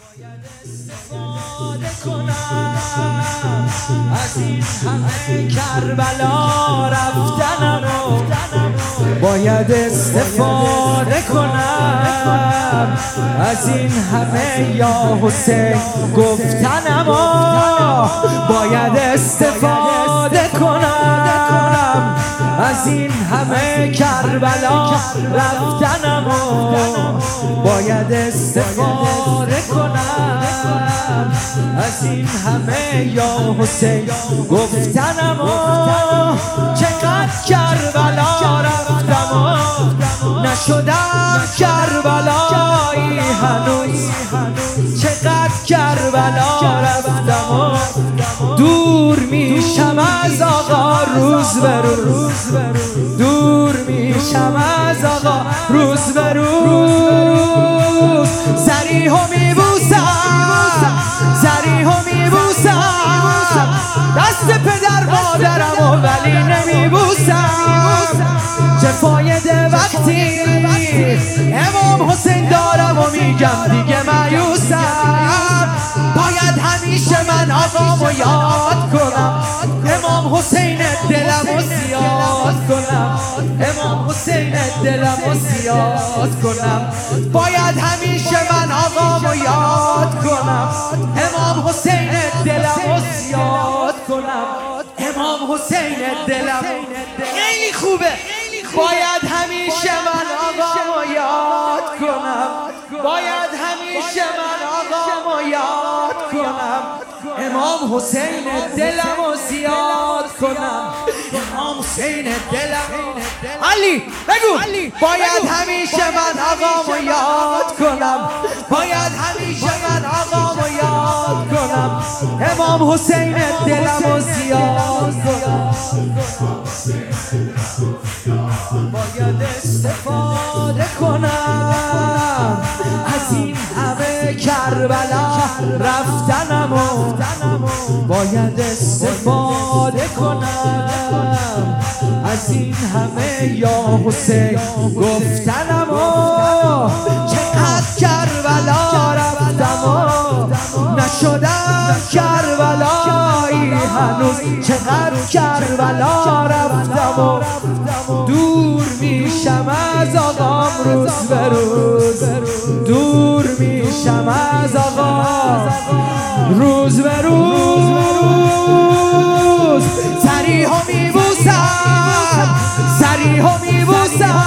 باید استفاده کنم. از این همه کربلا رفتنم باید استفاده کنم. از این همه یا حسین گفتنم باید استفاده از این همه کربلا رفتنم باید استفاده کنم. از این همه یا حسین گفتنم چقدر کربلا رفتم نشدم کربلایی هنوز. چقدر کربلا رفتم دور میشم از آقا روز به روز دور میشم از آقا روز به روز. سریح و میبوسم سریح و میبوسم. دست پدر مادرم ولی نمیبوسم. چه فایده وقتی امام حسین دارم و میگم دیگه مایوسم. باید همیشه من آقامو یاد کنم. حسین دلم و زیاد کنم. امام حسین دلم و زیاد کنم. باید همیشه من آقامو یاد کنم. امام حسین دلم و زیاد کنم. امام حسین دلم خیلی خوبه. باید همیشه من آقامو یاد کنم. باید همیشه امام حسین دلم و زیاد کنم. امام حسین دلم علی بگو. باید همیشه من آقامو یاد کنم. باید همیشه من آقامو یاد کنم. امام حسین دلم و زیاد کنم. باید استفاده کنم. از این همه کربلا رفتنم و باید استفاده کنم. از این همه یا حسین گفتنم و چقدر کربلا رفتم و نشدم کربلایی هنوز چقدر کربلا رفتم و دور میشم از آقام روز به روز. دور میشم از آقا روز به روز. سریح و میبوسم سریح و میبوسم.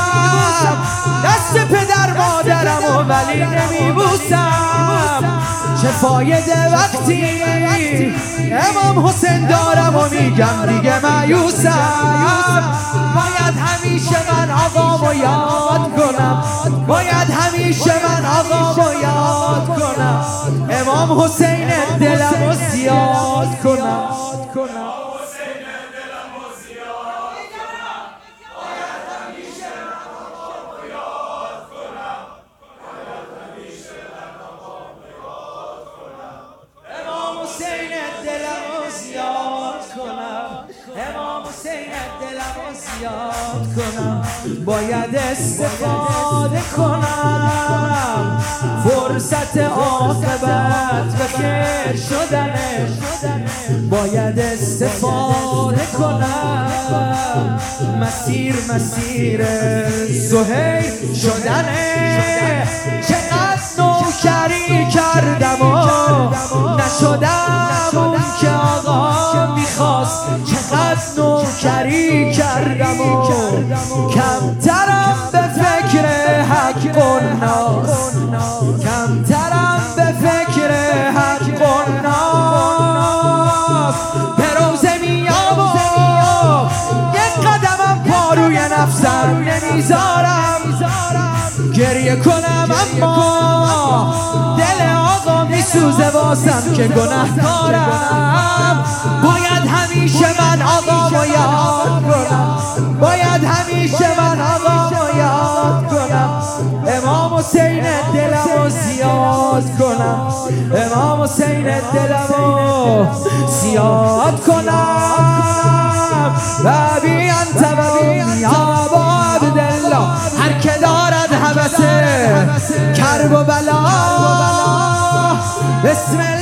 دست پدر مادرم و ولی نمیبوسم. چه فایده وقتی؟ امام حسین دارم و میگم دیگه مایوسم. باید همیشه من آقامو یاد کنم. باید همیشه من آقامو یاد کنم. امام حسین دلم و زیاد کنم. دلم زیاد کنم. باید استفاده کنم. فرصت عاقبت و خیر شدنه باید استفاده کنم. مسیر مسیر زهیر شدنه چقدر کردم و کمترم به فکر حق و ناس کمترم به فکر حق و ناس به روزه و یک قدمم پا روی نفسم نمی‌ذارم گریه کنم اما دل آقا میسوزه واسم که گناه کارم باید همیشه من یاد کنم باید همیشه من آقامو یاد کنم. امام حسین دلمو زیاد کنم. امام حسین دلمو زیاد کنم. و بی انت و بی یا با عبدالله. هر که دارد حبسه کرب و بلا. بسم